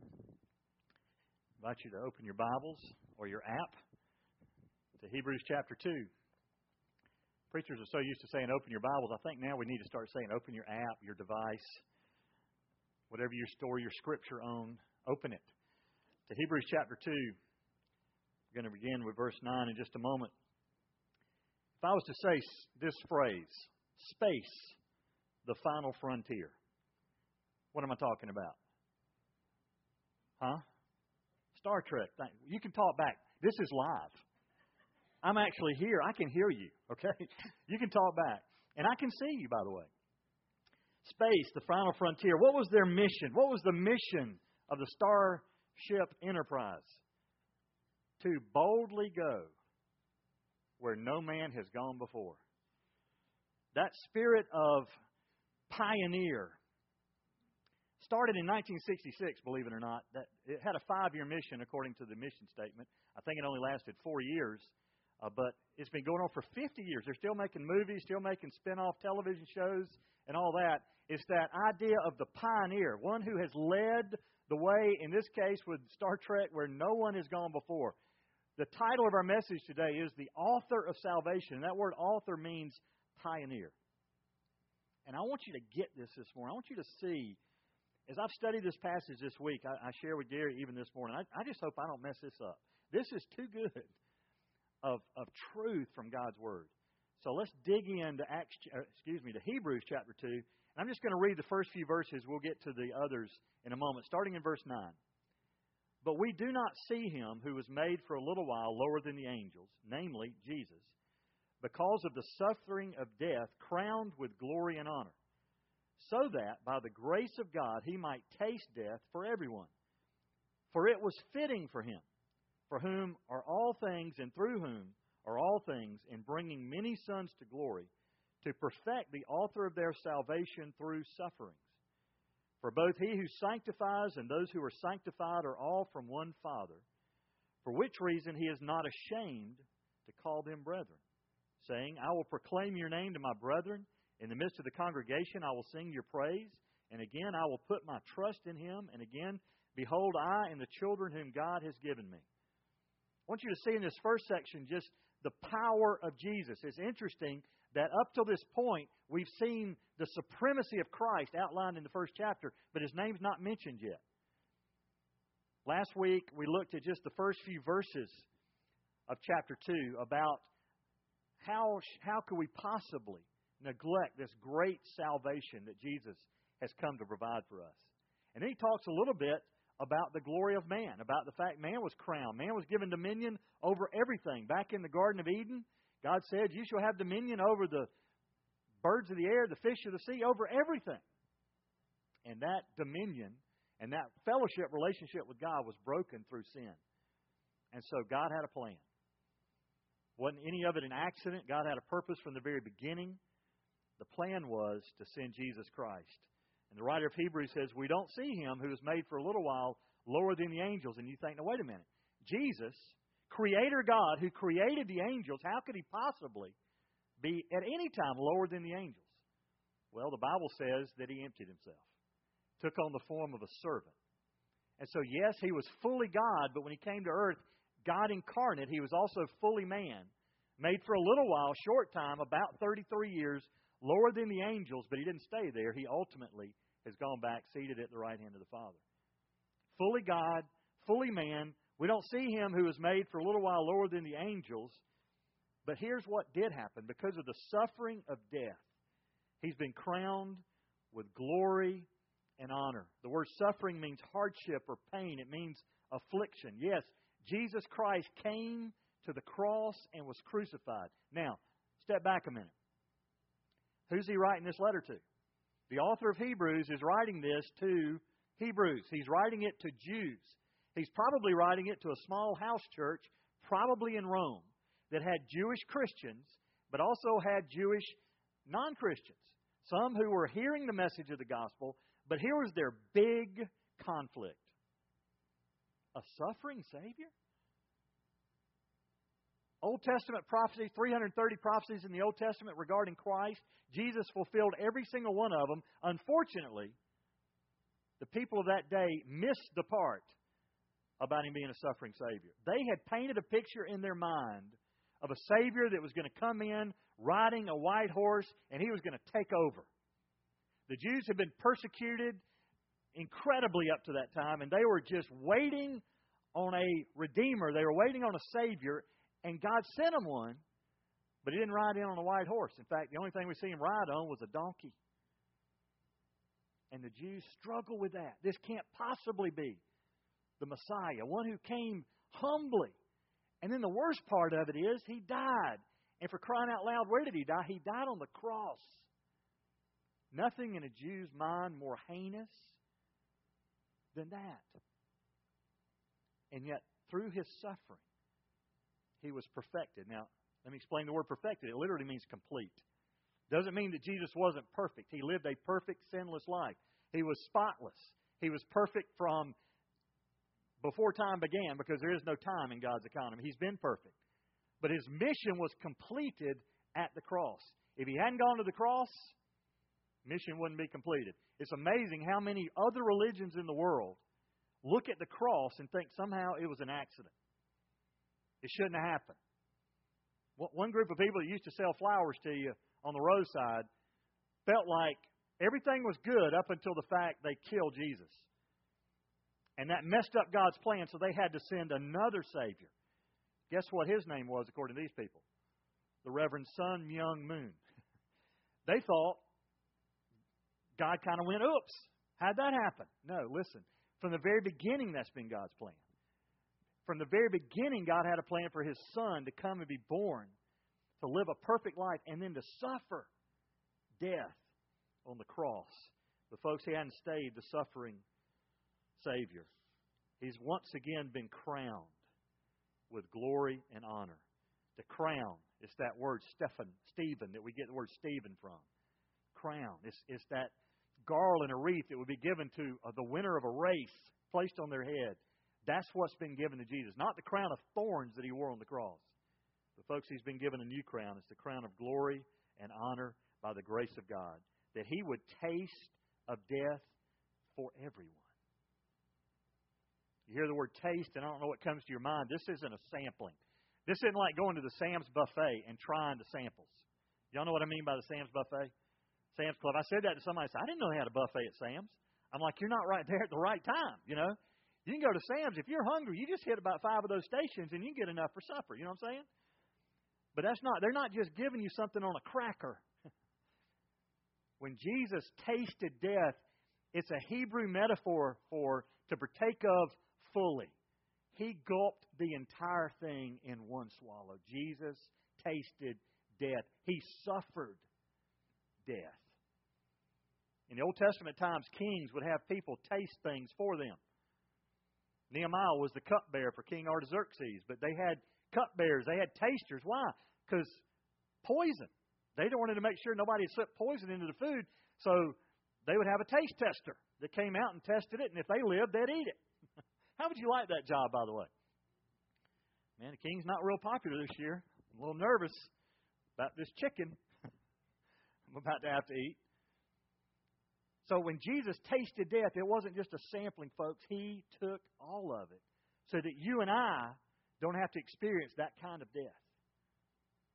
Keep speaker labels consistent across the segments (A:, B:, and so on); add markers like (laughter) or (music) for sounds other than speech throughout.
A: I invite you to open your Bibles or your app to Hebrews chapter 2. Preachers are so used to saying open your Bibles. I think now we need to start saying open your app, your device, whatever you store your scripture on, open it. To Hebrews chapter 2. We're going to begin with verse 9 in just a moment. If I was to say this phrase, space, the final frontier, what am I talking about? Huh? Star Trek. You can talk back. This is live. I'm actually here. I can hear you, (laughs) okay? You can talk back. And I can see you, by the way. Space, the final frontier. What was their mission? What was the mission of the Starship Enterprise? To boldly go where no man has gone before. That spirit of pioneer started in 1966, believe it or not. That it had a five-year mission according to the mission statement. I think it only lasted four years, uh, but it's been going on for 50 years. They're still making movies, still making spin-off television shows, and all that. It's that idea of the pioneer, one who has led the way. In this case, with Star Trek, where no one has gone before. The title of our message today is The Author of Salvation. And that word author means pioneer. And I want you to get this this morning. I want you to see, as I've studied this passage this week, I, I share with Gary even this morning, I, I just hope I don't mess this up. This is too good of, of truth from God's Word. So let's dig into Acts, uh, excuse me, to Hebrews chapter 2. And I'm just going to read the first few verses. We'll get to the others in a moment, starting in verse 9. But we do not see him who was made for a little while lower than the angels, namely Jesus, because of the suffering of death, crowned with glory and honor, so that by the grace of God he might taste death for everyone. For it was fitting for him, for whom are all things and through whom are all things, in bringing many sons to glory, to perfect the author of their salvation through sufferings. For both he who sanctifies and those who are sanctified are all from one Father, for which reason he is not ashamed to call them brethren, saying, I will proclaim your name to my brethren. In the midst of the congregation I will sing your praise. And again I will put my trust in him. And again, behold, I and the children whom God has given me. I want you to see in this first section just the power of Jesus. It's interesting that up to this point, we've seen the supremacy of Christ outlined in the first chapter, but his name's not mentioned yet. Last week, we looked at just the first few verses of chapter 2 about how, how could we possibly neglect this great salvation that Jesus has come to provide for us. And then he talks a little bit about the glory of man, about the fact man was crowned, man was given dominion over everything. Back in the Garden of Eden, God said, You shall have dominion over the birds of the air, the fish of the sea, over everything. And that dominion and that fellowship relationship with God was broken through sin. And so God had a plan. Wasn't any of it an accident. God had a purpose from the very beginning. The plan was to send Jesus Christ and the writer of Hebrews says, We don't see him who was made for a little while lower than the angels. And you think, now, wait a minute. Jesus, Creator God, who created the angels, how could he possibly be at any time lower than the angels? Well, the Bible says that he emptied himself, took on the form of a servant. And so, yes, he was fully God, but when he came to earth, God incarnate, he was also fully man, made for a little while, short time, about 33 years, lower than the angels, but he didn't stay there. He ultimately has gone back, seated at the right hand of the Father. Fully God, fully man. We don't see him who was made for a little while lower than the angels. But here's what did happen because of the suffering of death, he's been crowned with glory and honor. The word suffering means hardship or pain, it means affliction. Yes, Jesus Christ came to the cross and was crucified. Now, step back a minute. Who's he writing this letter to? The author of Hebrews is writing this to Hebrews. He's writing it to Jews. He's probably writing it to a small house church, probably in Rome, that had Jewish Christians, but also had Jewish non Christians. Some who were hearing the message of the gospel, but here was their big conflict a suffering Savior? Old Testament prophecy, 330 prophecies in the Old Testament regarding Christ. Jesus fulfilled every single one of them. Unfortunately, the people of that day missed the part about him being a suffering Savior. They had painted a picture in their mind of a Savior that was going to come in riding a white horse and he was going to take over. The Jews had been persecuted incredibly up to that time, and they were just waiting on a Redeemer. They were waiting on a Savior, and God sent him one, but He didn't ride in on a white horse. In fact, the only thing we see Him ride on was a donkey. And the Jews struggle with that. This can't possibly be the Messiah, one who came humbly. And then the worst part of it is, He died. And for crying out loud, where did He die? He died on the cross. Nothing in a Jew's mind more heinous than that. And yet, through his suffering, he was perfected. Now, let me explain the word perfected. It literally means complete. Doesn't mean that Jesus wasn't perfect. He lived a perfect, sinless life. He was spotless. He was perfect from before time began because there is no time in God's economy. He's been perfect. But his mission was completed at the cross. If he hadn't gone to the cross, mission wouldn't be completed. It's amazing how many other religions in the world look at the cross and think somehow it was an accident. It shouldn't have happened. One group of people that used to sell flowers to you on the roadside felt like everything was good up until the fact they killed Jesus. And that messed up God's plan, so they had to send another Savior. Guess what his name was, according to these people? The Reverend Sun Myung Moon. (laughs) They thought God kind of went, oops, how'd that happen? No, listen. From the very beginning, that's been God's plan. From the very beginning, God had a plan for His Son to come and be born, to live a perfect life, and then to suffer death on the cross. But, folks, He hadn't stayed the suffering Savior. He's once again been crowned with glory and honor. The crown, it's that word stephanos, stephanos, that we get the word Stephen from. Crown. It's, it's that garland, a wreath that would be given to uh, the winner of a race placed on their head. That's what's been given to Jesus, not the crown of thorns that he wore on the cross. But, folks, he's been given a new crown. It's the crown of glory and honor by the grace of God, that he would taste of death for everyone. You hear the word taste, and I don't know what comes to your mind. This isn't a sampling. This isn't like going to the Sam's buffet and trying the samples. Y'all know what I mean by the Sam's buffet? Sam's Club. I said that to somebody. I said, I didn't know they had a buffet at Sam's. I'm like, you're not right there at the right time. You know, you can go to Sam's if you're hungry. You just hit about five of those stations and you can get enough for supper. You know what I'm saying? But that's not. They're not just giving you something on a cracker. (laughs) when Jesus tasted death, it's a Hebrew metaphor for to partake of fully. He gulped the entire thing in one swallow. Jesus tasted death. He suffered death. In the Old Testament times, kings would have people taste things for them. Nehemiah was the cupbearer for King Artaxerxes, but they had cupbearers, they had tasters. Why? Because poison. They wanted to make sure nobody had slipped poison into the food, so they would have a taste tester that came out and tested it, and if they lived, they'd eat it. (laughs) How would you like that job, by the way? Man, the king's not real popular this year. I'm a little nervous about this chicken. (laughs) I'm about to have to eat. So when Jesus tasted death, it wasn't just a sampling, folks. He took all of it so that you and I don't have to experience that kind of death.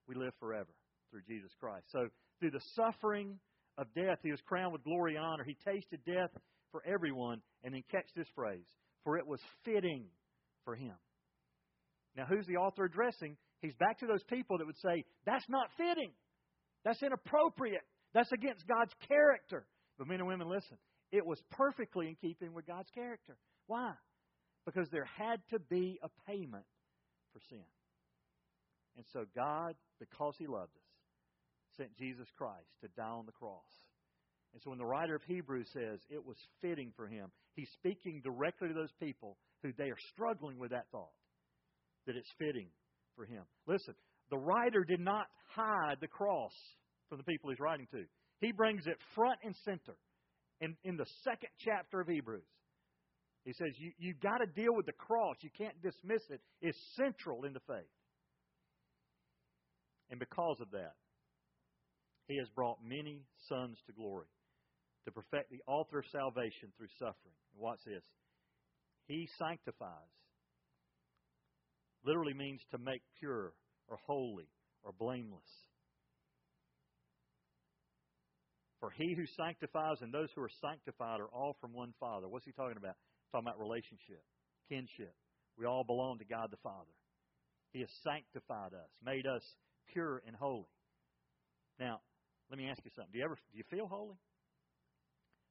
A: We live forever through Jesus Christ. So through the suffering of death, he was crowned with glory and honor. He tasted death for everyone. And then catch this phrase for it was fitting for him. Now, who's the author addressing? He's back to those people that would say, that's not fitting. That's inappropriate. That's against God's character. But men and women, listen. It was perfectly in keeping with God's character. Why? Because there had to be a payment for sin. And so God, because He loved us, sent Jesus Christ to die on the cross. And so when the writer of Hebrews says it was fitting for him, he's speaking directly to those people who they are struggling with that thought that it's fitting for him. Listen, the writer did not hide the cross from the people he's writing to. He brings it front and center in, in the second chapter of Hebrews. He says, you, You've got to deal with the cross. You can't dismiss it. It's central in the faith. And because of that, he has brought many sons to glory. to perfect the author of salvation through suffering. And watch this. He sanctifies. Literally means to make pure or holy or blameless. For he who sanctifies and those who are sanctified are all from one Father. What's he talking about? talking about relationship, kinship. We all belong to God the Father. He has sanctified us, made us pure and holy. Now, let me ask you something. Do you ever do you feel holy?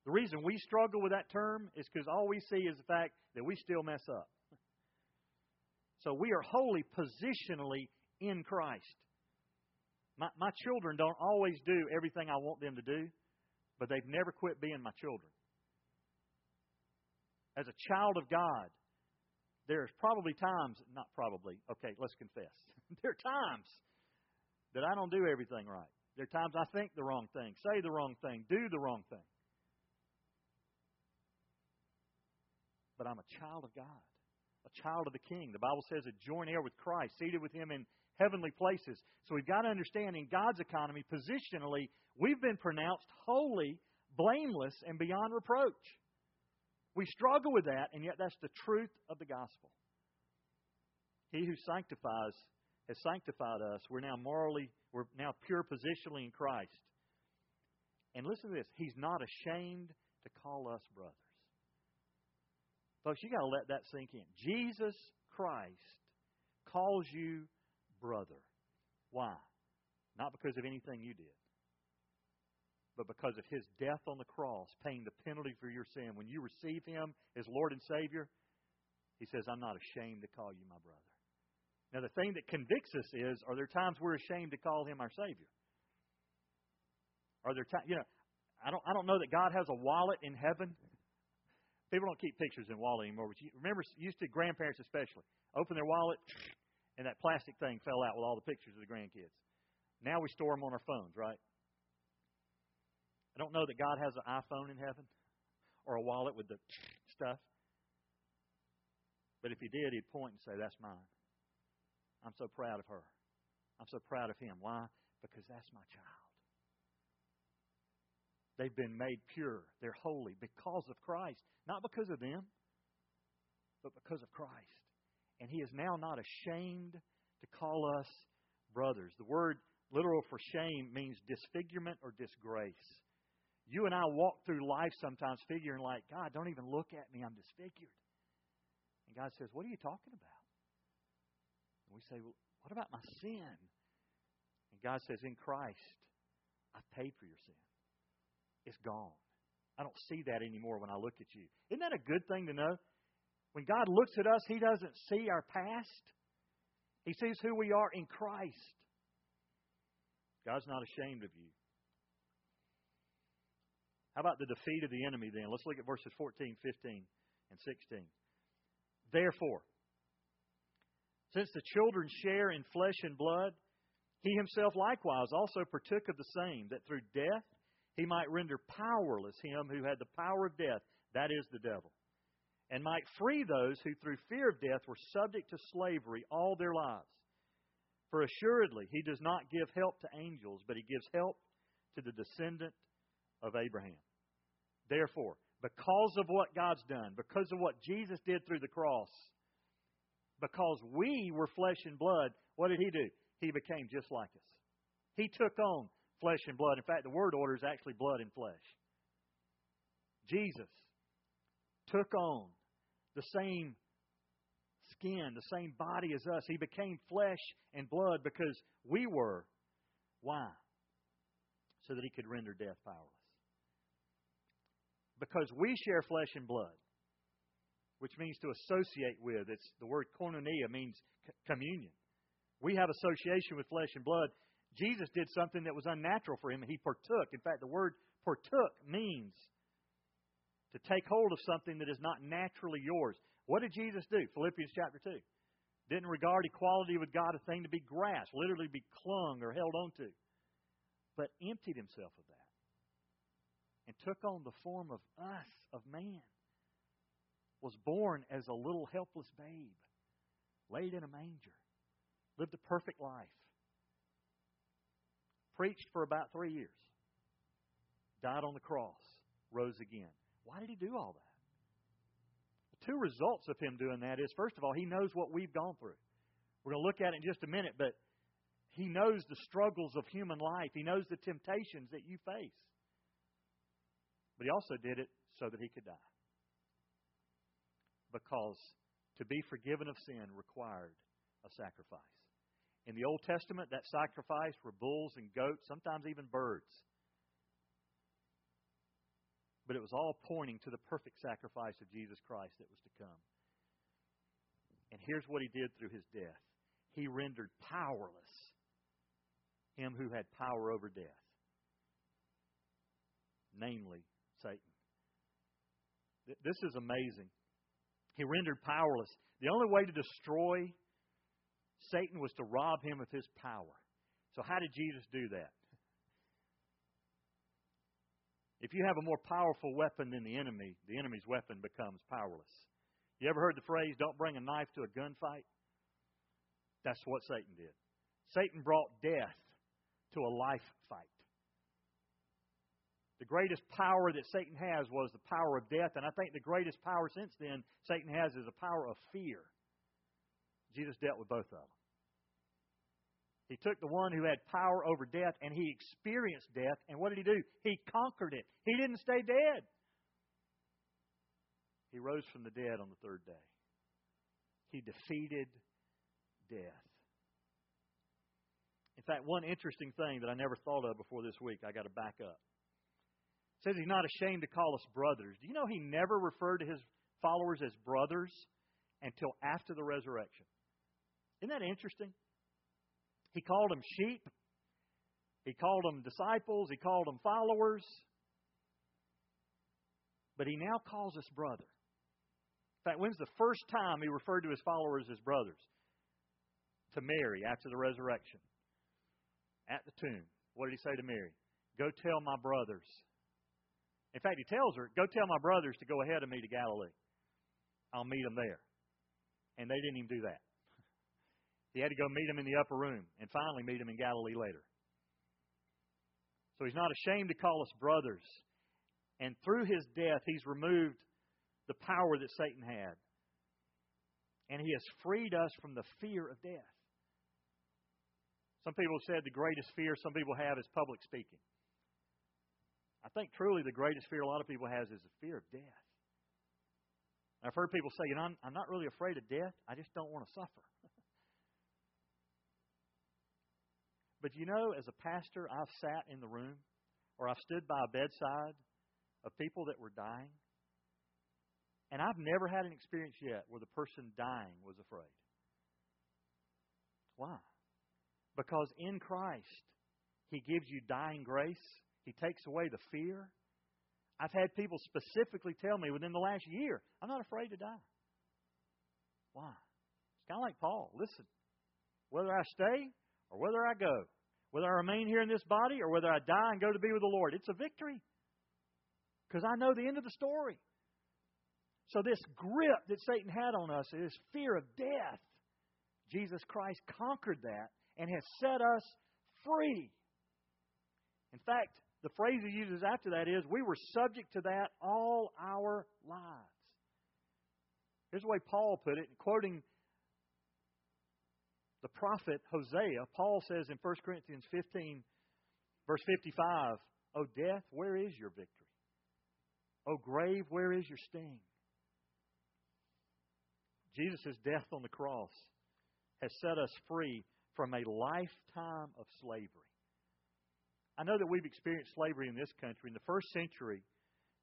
A: The reason we struggle with that term is because all we see is the fact that we still mess up. So we are holy positionally in Christ. My, my children don't always do everything I want them to do, but they've never quit being my children. As a child of God, there's probably times, not probably, okay, let's confess. (laughs) there are times that I don't do everything right. There are times I think the wrong thing, say the wrong thing, do the wrong thing. But I'm a child of God, a child of the King. The Bible says that join heir with Christ, seated with Him in heavenly places. So we've got to understand in God's economy, positionally, we've been pronounced holy, blameless, and beyond reproach. We struggle with that, and yet that's the truth of the gospel. He who sanctifies has sanctified us. We're now morally, we're now pure positionally in Christ. And listen to this He's not ashamed to call us brothers. Folks, you got to let that sink in. Jesus Christ calls you brother. Why? Not because of anything you did, but because of his death on the cross, paying the penalty for your sin. When you receive him as Lord and Savior, he says, I'm not ashamed to call you my brother. Now, the thing that convicts us is are there times we're ashamed to call him our Savior? Are there times, you know, I don't, I don't know that God has a wallet in heaven. People don't keep pictures in wallet anymore. But you remember, used to grandparents especially, open their wallet, and that plastic thing fell out with all the pictures of the grandkids. Now we store them on our phones, right? I don't know that God has an iPhone in heaven or a wallet with the (laughs) stuff. But if He did, He'd point and say, That's mine. I'm so proud of her. I'm so proud of him. Why? Because that's my child. They've been made pure. They're holy because of Christ. Not because of them, but because of Christ. And He is now not ashamed to call us brothers. The word literal for shame means disfigurement or disgrace. You and I walk through life sometimes figuring like, God, don't even look at me, I'm disfigured. And God says, What are you talking about? And we say, Well, what about my sin? And God says, In Christ, I've paid for your sin. It's gone. I don't see that anymore when I look at you. Isn't that a good thing to know? When God looks at us, He doesn't see our past, He sees who we are in Christ. God's not ashamed of you. How about the defeat of the enemy then? Let's look at verses 14, 15, and 16. Therefore, since the children share in flesh and blood, he himself likewise also partook of the same, that through death he might render powerless him who had the power of death, that is, the devil, and might free those who through fear of death were subject to slavery all their lives. For assuredly he does not give help to angels, but he gives help to the descendant of Abraham. Therefore, because of what God's done, because of what Jesus did through the cross, because we were flesh and blood, what did He do? He became just like us. He took on flesh and blood. In fact, the word order is actually blood and flesh. Jesus took on the same skin, the same body as us. He became flesh and blood because we were. Why? So that he could render death powerless because we share flesh and blood, which means to associate with. It's the word koinonia means communion. We have association with flesh and blood. Jesus did something that was unnatural for him. He partook. In fact, the word partook means to take hold of something that is not naturally yours. What did Jesus do? Philippians chapter 2. Didn't regard equality with God a thing to be grasped, literally be clung or held onto, but emptied himself of that and took on the form of us, of man, was born as a little helpless babe, laid in a manger, lived a perfect life, preached for about three years, died on the cross, rose again. Why did he do all that? The two results of him doing that is, first of all, he knows what we've gone through. We're going to look at it in just a minute, but he knows the struggles of human life. He knows the temptations that you face. But he also did it so that he could die. Because to be forgiven of sin required a sacrifice. In the Old Testament, that sacrifice were bulls and goats, sometimes even birds. But it was all pointing to the perfect sacrifice of Jesus Christ that was to come. And here's what he did through his death he rendered powerless him who had power over death, namely Satan. This is amazing. He rendered powerless. The only way to destroy Satan was to rob him of his power. So, how did Jesus do that? If you have a more powerful weapon than the enemy, the enemy's weapon becomes powerless. You ever heard the phrase, don't bring a knife to a gunfight? That's what Satan did. Satan brought death to a life fight. The greatest power that Satan has was the power of death, and I think the greatest power since then Satan has is the power of fear. Jesus dealt with both of them. He took the one who had power over death and he experienced death, and what did he do? He conquered it. He didn't stay dead. He rose from the dead on the third day. He defeated death. In fact, one interesting thing that I never thought of before this week, I got to back up says he's not ashamed to call us brothers. Do you know he never referred to his followers as brothers until after the resurrection? Isn't that interesting? He called them sheep. He called them disciples. He called them followers. But he now calls us brother. In fact, when's the first time he referred to his followers as brothers? To Mary after the resurrection. At the tomb. What did he say to Mary? Go tell my brothers in fact, he tells her, Go tell my brothers to go ahead of me to Galilee. I'll meet them there. And they didn't even do that. He had to go meet him in the upper room and finally meet him in Galilee later. So he's not ashamed to call us brothers. And through his death, he's removed the power that Satan had. And he has freed us from the fear of death. Some people have said the greatest fear some people have is public speaking. I think truly the greatest fear a lot of people has is the fear of death. I've heard people say, you know, I'm, I'm not really afraid of death. I just don't want to suffer. But you know, as a pastor, I've sat in the room or I've stood by a bedside of people that were dying. And I've never had an experience yet where the person dying was afraid. Why? Because in Christ, He gives you dying grace he takes away the fear. I've had people specifically tell me within the last year, I'm not afraid to die. Why? It's kind of like Paul. Listen, whether I stay or whether I go, whether I remain here in this body or whether I die and go to be with the Lord, it's a victory. Because I know the end of the story. So, this grip that Satan had on us is fear of death. Jesus Christ conquered that and has set us free. In fact, the phrase he uses after that is, we were subject to that all our lives. Here's the way Paul put it, quoting the prophet Hosea. Paul says in 1 Corinthians 15, verse 55, O death, where is your victory? O grave, where is your sting? Jesus' death on the cross has set us free from a lifetime of slavery. I know that we've experienced slavery in this country. In the first century,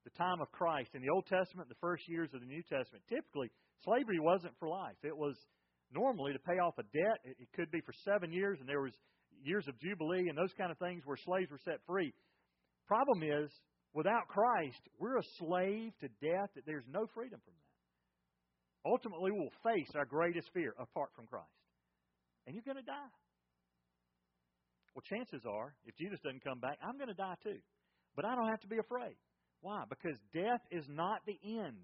A: the time of Christ, in the Old Testament, the first years of the New Testament, typically slavery wasn't for life. It was normally to pay off a debt. It could be for seven years, and there was years of jubilee and those kind of things where slaves were set free. Problem is, without Christ, we're a slave to death. That there's no freedom from that. Ultimately, we'll face our greatest fear apart from Christ, and you're going to die. Well, chances are, if Jesus doesn't come back, I'm going to die too. But I don't have to be afraid. Why? Because death is not the end.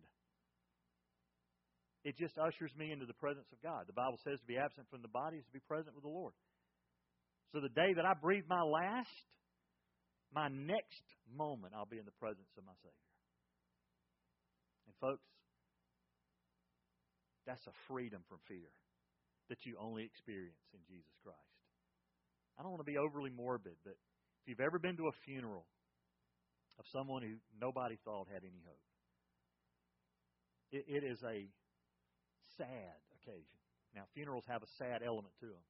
A: It just ushers me into the presence of God. The Bible says to be absent from the body is to be present with the Lord. So the day that I breathe my last, my next moment, I'll be in the presence of my Savior. And, folks, that's a freedom from fear that you only experience in Jesus Christ. I don't want to be overly morbid, but if you've ever been to a funeral of someone who nobody thought had any hope, it, it is a sad occasion. Now, funerals have a sad element to them.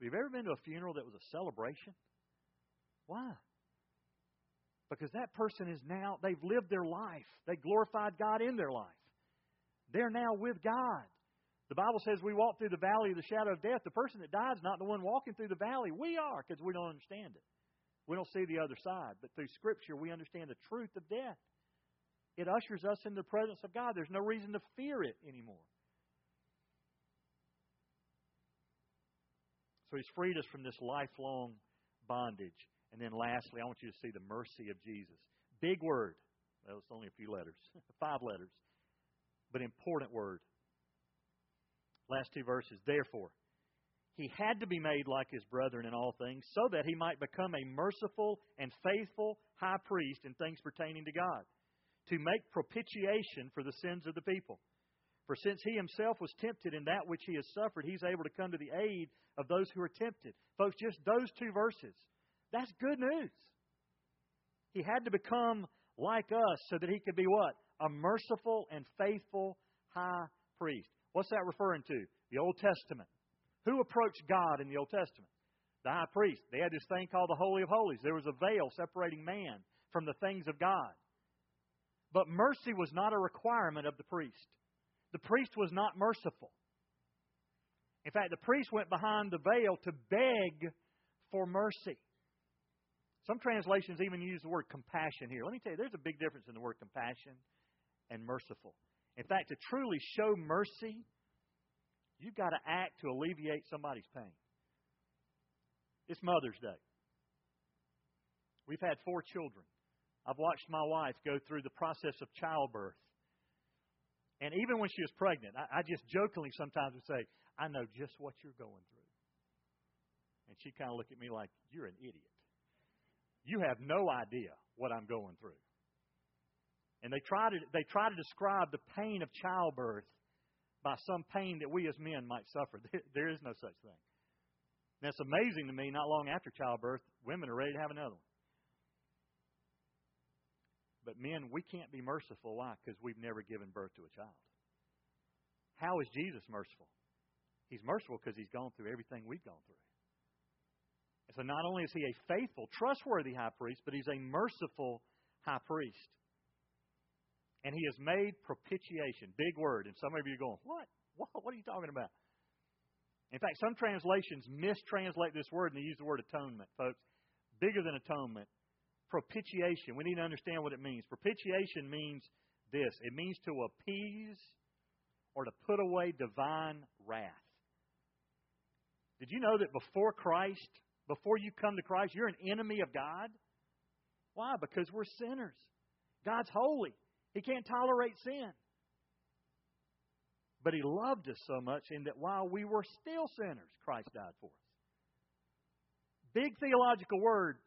A: But have you ever been to a funeral that was a celebration? Why? Because that person is now, they've lived their life. They glorified God in their life. They're now with God. The Bible says we walk through the valley of the shadow of death. The person that dies is not the one walking through the valley. We are because we don't understand it. We don't see the other side. But through Scripture, we understand the truth of death. It ushers us into the presence of God. There's no reason to fear it anymore. So He's freed us from this lifelong bondage. And then lastly, I want you to see the mercy of Jesus. Big word. Well, it's only a few letters, (laughs) five letters, but important word. Last two verses. Therefore, he had to be made like his brethren in all things, so that he might become a merciful and faithful high priest in things pertaining to God, to make propitiation for the sins of the people. For since he himself was tempted in that which he has suffered, he's able to come to the aid of those who are tempted. Folks, just those two verses. That's good news. He had to become like us so that he could be what? A merciful and faithful high priest. What's that referring to? The Old Testament. Who approached God in the Old Testament? The high priest. They had this thing called the Holy of Holies. There was a veil separating man from the things of God. But mercy was not a requirement of the priest. The priest was not merciful. In fact, the priest went behind the veil to beg for mercy. Some translations even use the word compassion here. Let me tell you, there's a big difference in the word compassion and merciful. In fact, to truly show mercy, you've got to act to alleviate somebody's pain. It's Mother's Day. We've had four children. I've watched my wife go through the process of childbirth. And even when she was pregnant, I, I just jokingly sometimes would say, I know just what you're going through. And she'd kind of look at me like, You're an idiot. You have no idea what I'm going through. And they try to they try to describe the pain of childbirth by some pain that we as men might suffer. There, (laughs) there is no such thing. And it's amazing to me, not long after childbirth, women are ready to have another one. But men, we can't be merciful. Why? Because we've never given birth to a child. How is Jesus merciful? He's merciful because he's gone through everything we've gone through. And so not only is he a faithful, trustworthy high priest, but he's a merciful high priest. And he has made propitiation. Big word. And some of you are going, what? What, what are you talking about? In fact, some translations mistranslate this word and they use the word atonement, folks. Bigger than atonement. Propitiation. We need to understand what it means. Propitiation means this it means to appease or to put away divine wrath. Did you know that before Christ, before you come to Christ, you're an enemy of God? Why? Because we're sinners. God's holy. He can't tolerate sin. But He loved us so much in that while we were still sinners, Christ died for us. Big theological word,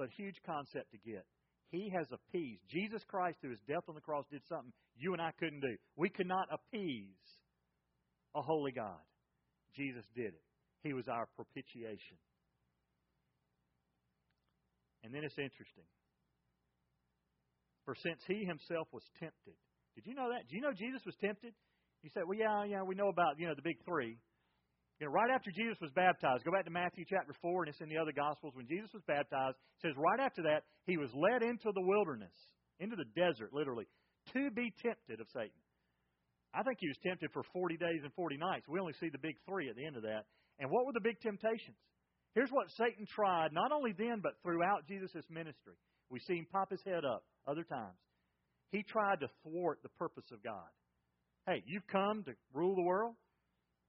A: but huge concept to get. He has appeased. Jesus Christ, through His death on the cross, did something you and I couldn't do. We could not appease a holy God. Jesus did it. He was our propitiation. And then it's interesting. For since he himself was tempted, did you know that? Do you know Jesus was tempted? You said, well, yeah, yeah, we know about, you know, the big three. You know, right after Jesus was baptized, go back to Matthew chapter 4, and it's in the other Gospels. When Jesus was baptized, it says right after that, he was led into the wilderness, into the desert, literally, to be tempted of Satan. I think he was tempted for 40 days and 40 nights. We only see the big three at the end of that. And what were the big temptations? Here's what Satan tried, not only then, but throughout Jesus' ministry. We see him pop his head up other times. He tried to thwart the purpose of God. Hey, you've come to rule the world?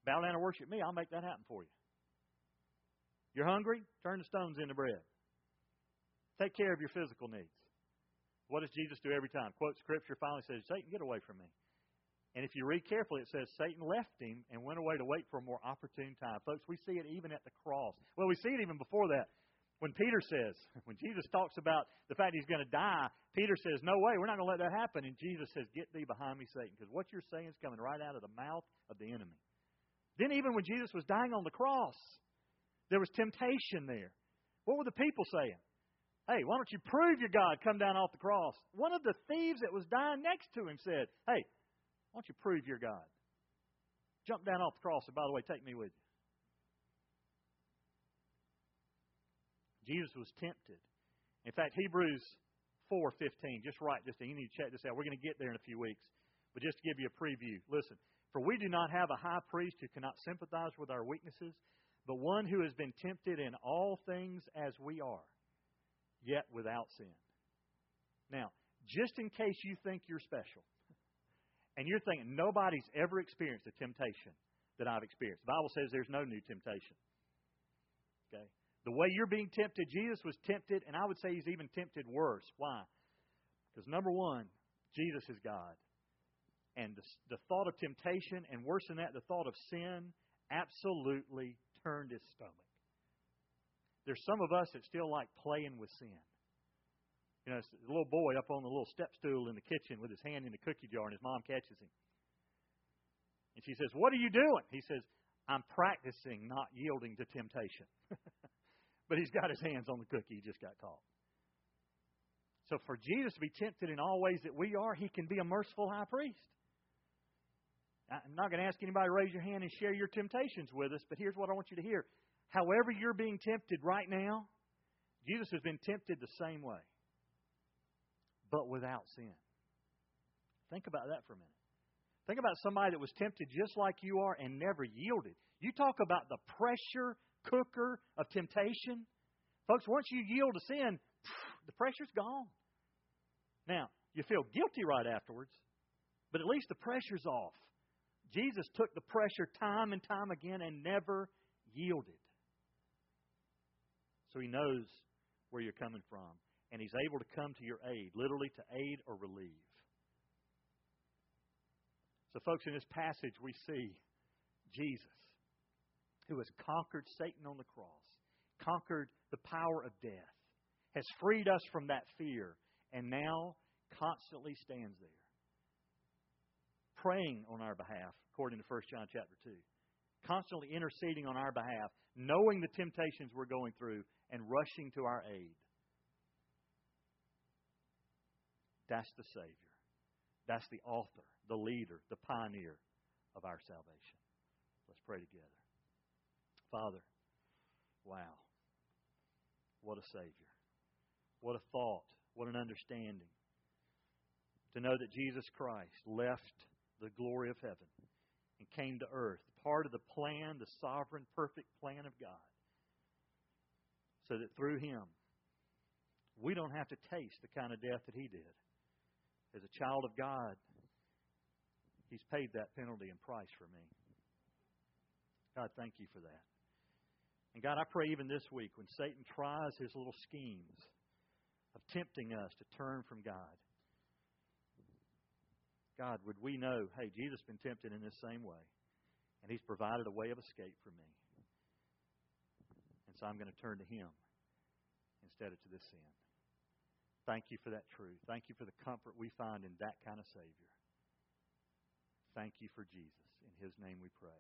A: Bow down and worship me. I'll make that happen for you. You're hungry? Turn the stones into bread. Take care of your physical needs. What does Jesus do every time? Quote Scripture, finally says, Satan, get away from me. And if you read carefully, it says Satan left him and went away to wait for a more opportune time. Folks, we see it even at the cross. Well, we see it even before that. When Peter says, (laughs) when Jesus talks about the fact he's going to die, Peter says, No way, we're not going to let that happen. And Jesus says, Get thee behind me, Satan, because what you're saying is coming right out of the mouth of the enemy. Then, even when Jesus was dying on the cross, there was temptation there. What were the people saying? Hey, why don't you prove your God? Come down off the cross. One of the thieves that was dying next to him said, Hey, why don't you prove your God? Jump down off the cross, and by the way, take me with you. Jesus was tempted. In fact, Hebrews 4:15, just write this down. You need to check this out. We're going to get there in a few weeks. But just to give you a preview, listen. For we do not have a high priest who cannot sympathize with our weaknesses, but one who has been tempted in all things as we are, yet without sin. Now, just in case you think you're special, and you're thinking nobody's ever experienced a temptation that I've experienced. The Bible says there's no new temptation. Okay? The way you're being tempted, Jesus was tempted, and I would say he's even tempted worse. Why? Because number one, Jesus is God. And the, the thought of temptation, and worse than that, the thought of sin, absolutely turned his stomach. There's some of us that still like playing with sin. You know, a little boy up on the little step stool in the kitchen with his hand in the cookie jar, and his mom catches him. And she says, What are you doing? He says, I'm practicing not yielding to temptation. (laughs) but he's got his hands on the cookie. He just got caught. So for Jesus to be tempted in all ways that we are, he can be a merciful high priest. I'm not going to ask anybody to raise your hand and share your temptations with us, but here's what I want you to hear. However, you're being tempted right now, Jesus has been tempted the same way, but without sin. Think about that for a minute. Think about somebody that was tempted just like you are and never yielded. You talk about the pressure cooker of temptation. Folks, once you yield to sin, the pressure's gone. Now, you feel guilty right afterwards, but at least the pressure's off. Jesus took the pressure time and time again and never yielded. So he knows where you're coming from, and he's able to come to your aid, literally to aid or relieve. So, folks, in this passage, we see Jesus who has conquered Satan on the cross, conquered the power of death, has freed us from that fear, and now constantly stands there praying on our behalf, according to 1 John chapter 2. Constantly interceding on our behalf, knowing the temptations we're going through, and rushing to our aid. That's the Savior. That's the author, the leader, the pioneer of our salvation. Let's pray together. Father, wow. What a Savior. What a thought. What an understanding. To know that Jesus Christ left the glory of heaven and came to earth, part of the plan, the sovereign, perfect plan of God, so that through Him, we don't have to taste the kind of death that He did. As a child of God, He's paid that penalty and price for me. God, thank you for that. And God, I pray even this week when Satan tries his little schemes of tempting us to turn from God, God, would we know, hey, Jesus has been tempted in this same way, and He's provided a way of escape for me. And so I'm going to turn to Him instead of to this sin. Thank you for that truth. Thank you for the comfort we find in that kind of Savior. Thank you for Jesus. In His name we pray.